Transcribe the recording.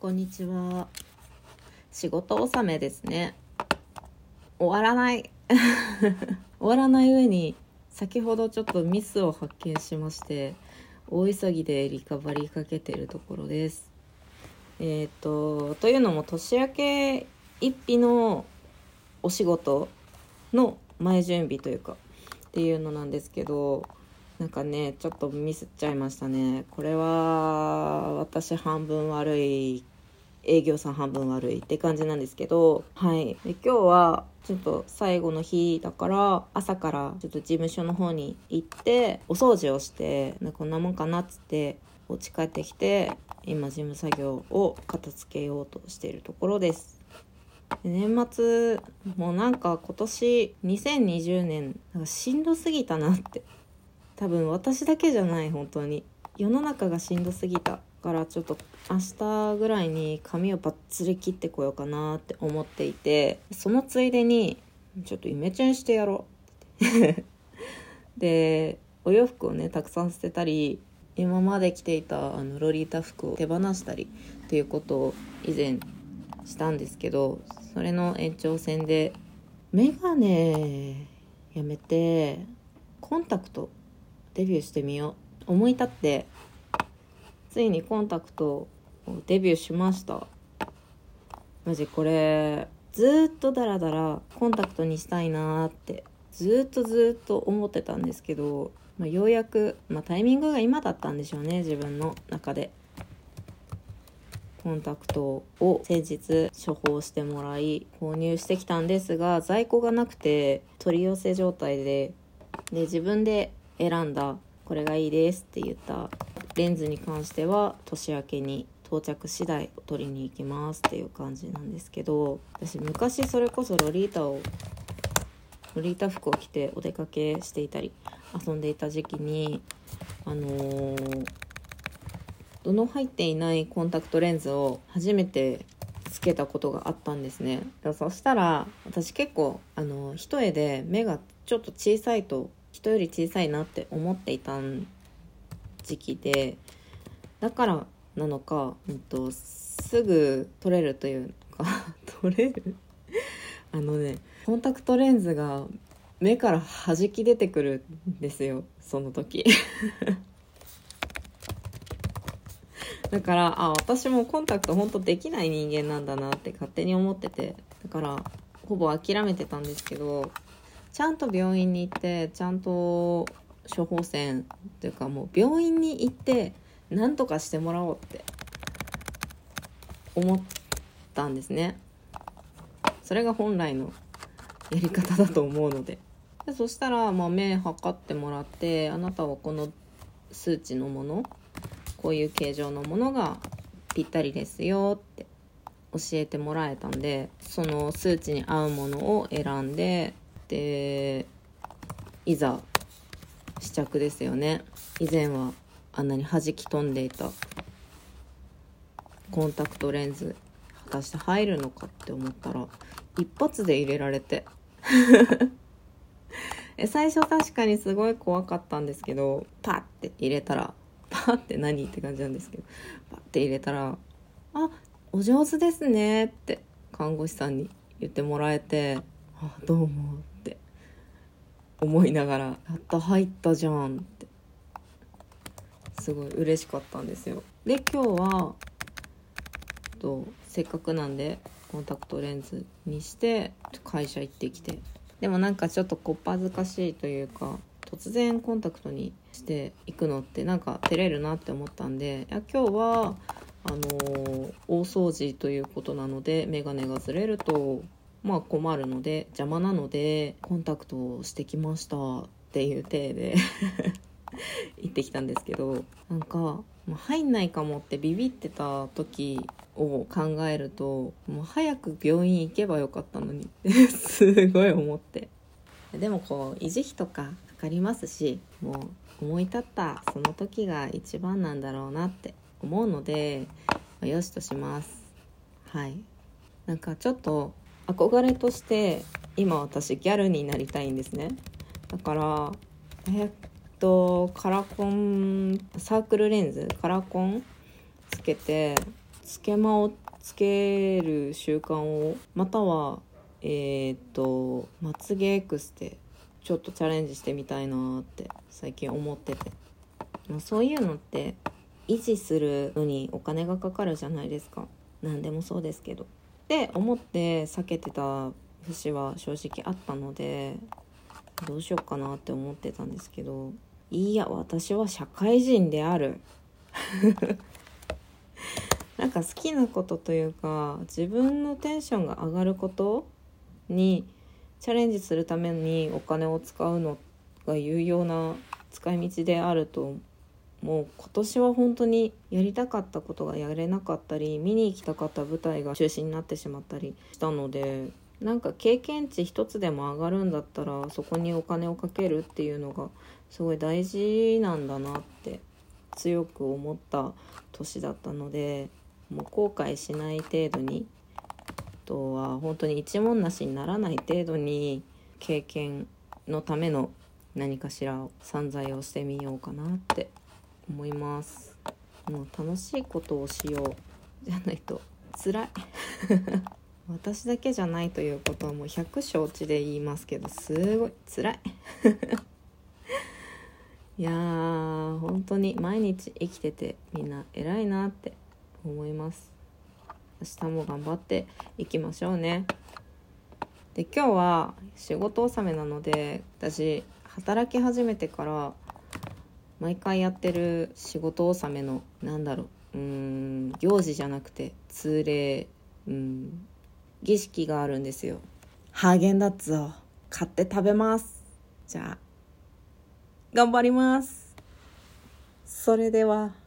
こんにちは。仕事納めですね。終わらない。終わらない上に、先ほどちょっとミスを発見しまして、大急ぎでリカバリーかけてるところです。えっ、と、というのも年明け一日のお仕事の前準備というか、っていうのなんですけど、なんかねちょっとミスっちゃいましたね。これは私半分悪い営業さん半分悪いって感じなんですけどはい。で今日はちょっと最後の日だから朝からちょっと事務所の方に行ってお掃除をしてでこんなもんかなっつってお家帰ってきて今事務作業を片付けようとしているところです。年末もうなんか今年2020年なんかしんどすぎたなって。多分私だけじゃない本当に。世の中がしんどすぎたからちょっと明日ぐらいに髪をバッツリ切ってこようかなって思っていてそのついでにちょっとイメチェンしてやろう。っ てでお洋服をねたくさん捨てたり今まで着ていたあのロリータ服を手放したりっていうことを以前したんですけどそれの延長線でメガネやめてコンタクトデビューしてみよう。思い立ってついにコンタクトをデビューしました。マジこれずっとダラダラコンタクトにしたいなーってずっとずっと思ってたんですけど、まあ、ようやく、まあ、タイミングが今だったんでしょうね自分の中で。コンタクトを先日処方してもらい購入してきたんですが在庫がなくて取り寄せ状態でで自分で選んだこれがいいですって言ったレンズに関しては年明けに到着次第取りに行きますっていう感じなんですけど私昔それこそロリータをロリータ服を着てお出かけしていたり遊んでいた時期にあのー、どの入っていないコンタクトレンズを初めてつけたことがあったんですね。そしたら私結構あの一重で目がちょっと小さいと人より小さいなって思っていた時期でだからなのか、うんと、すぐ取れるというか 取れる？あのねコンタクトレンズが目から弾き出てくるんですよその時。だからあ私もコンタクト本当できない人間なんだなって勝手に思っててだからほぼ諦めてたんですけどちゃんと病院に行ってちゃんと処方箋というかもう病院に行って何とかしてもらおうって思ったんですね。それが本来のやり方だと思うので。でそしたら、まあ、目測ってもらってあなたはこの数値のものこういう形状のものがぴったりですよって教えてもらえたんでその数値に合うものを選んででいざ試着ですよね。以前はあんなに弾き飛んでいたコンタクトレンズ果たして入るのかって思ったら一発で入れられて。最初確かにすごい怖かったんですけどパッて入れたらパッて何って感じなんですけどパッて入れたら「あお上手ですね」って看護師さんに言ってもらえて「あどうも」思いながら「やった入ったじゃん」って。すごい嬉しかったんですよ。で今日はとせっかくなんでコンタクトレンズにして会社行ってきて。でもなんかちょっとこっぱずかしいというか突然コンタクトにしていくのってなんか照れるなって思ったんでいや今日はあのー、大掃除ということなので眼鏡がずれるとまあ困るので邪魔なのでコンタクトをしてきましたっていう体で 行ってきたんですけどなんか入んないかもってビビってた時を考えるともう早く病院行けばよかったのにって すごい思って。でもこう維持費とかかかりますしもう思い立ったその時が一番なんだろうなって思うので、まあ、よしとします。はい。なんかちょっと憧れとして今私ギャルになりたいんですね。だからえっとカラコンサークルレンズカラコンつけてつけまをつける習慣をまたはえー、っとまつげエクステちょっとチャレンジしてみたいなって最近思ってて、まあ、そういうのって維持するのにお金がかかるじゃないですか。何でもそうですけど。って思って避けてた節は正直あったのでどうしようかなって思ってたんですけどいや私は社会人である。なんか好きなことというか自分のテンションが上がることにチャレンジするためにお金を使うのが有用な使い道であるともう今年は本当にやりたかったことがやれなかったり見に行きたかった舞台が中止になってしまったりしたのでなんか経験値一つでも上がるんだったらそこにお金をかけるっていうのがすごい大事なんだなって強く思った年だったのでもう後悔しない程度にあとは本当に一文なしにならない程度に経験のための何かしら散財をしてみようかなって思います。もう楽しいことをしようじゃないと辛い。私だけじゃないということはもう100承知で言いますけどすごい辛い。いやー本当に毎日生きててみんな偉いなって思います。明日も頑張っていきましょうね。で今日は仕事納めなので私働き始めてから毎回やってる仕事納めのなんだろううん行事じゃなくて通例うん儀式があるんですよ。ハーゲンダッツを買って食べます。じゃあ頑張ります。それでは。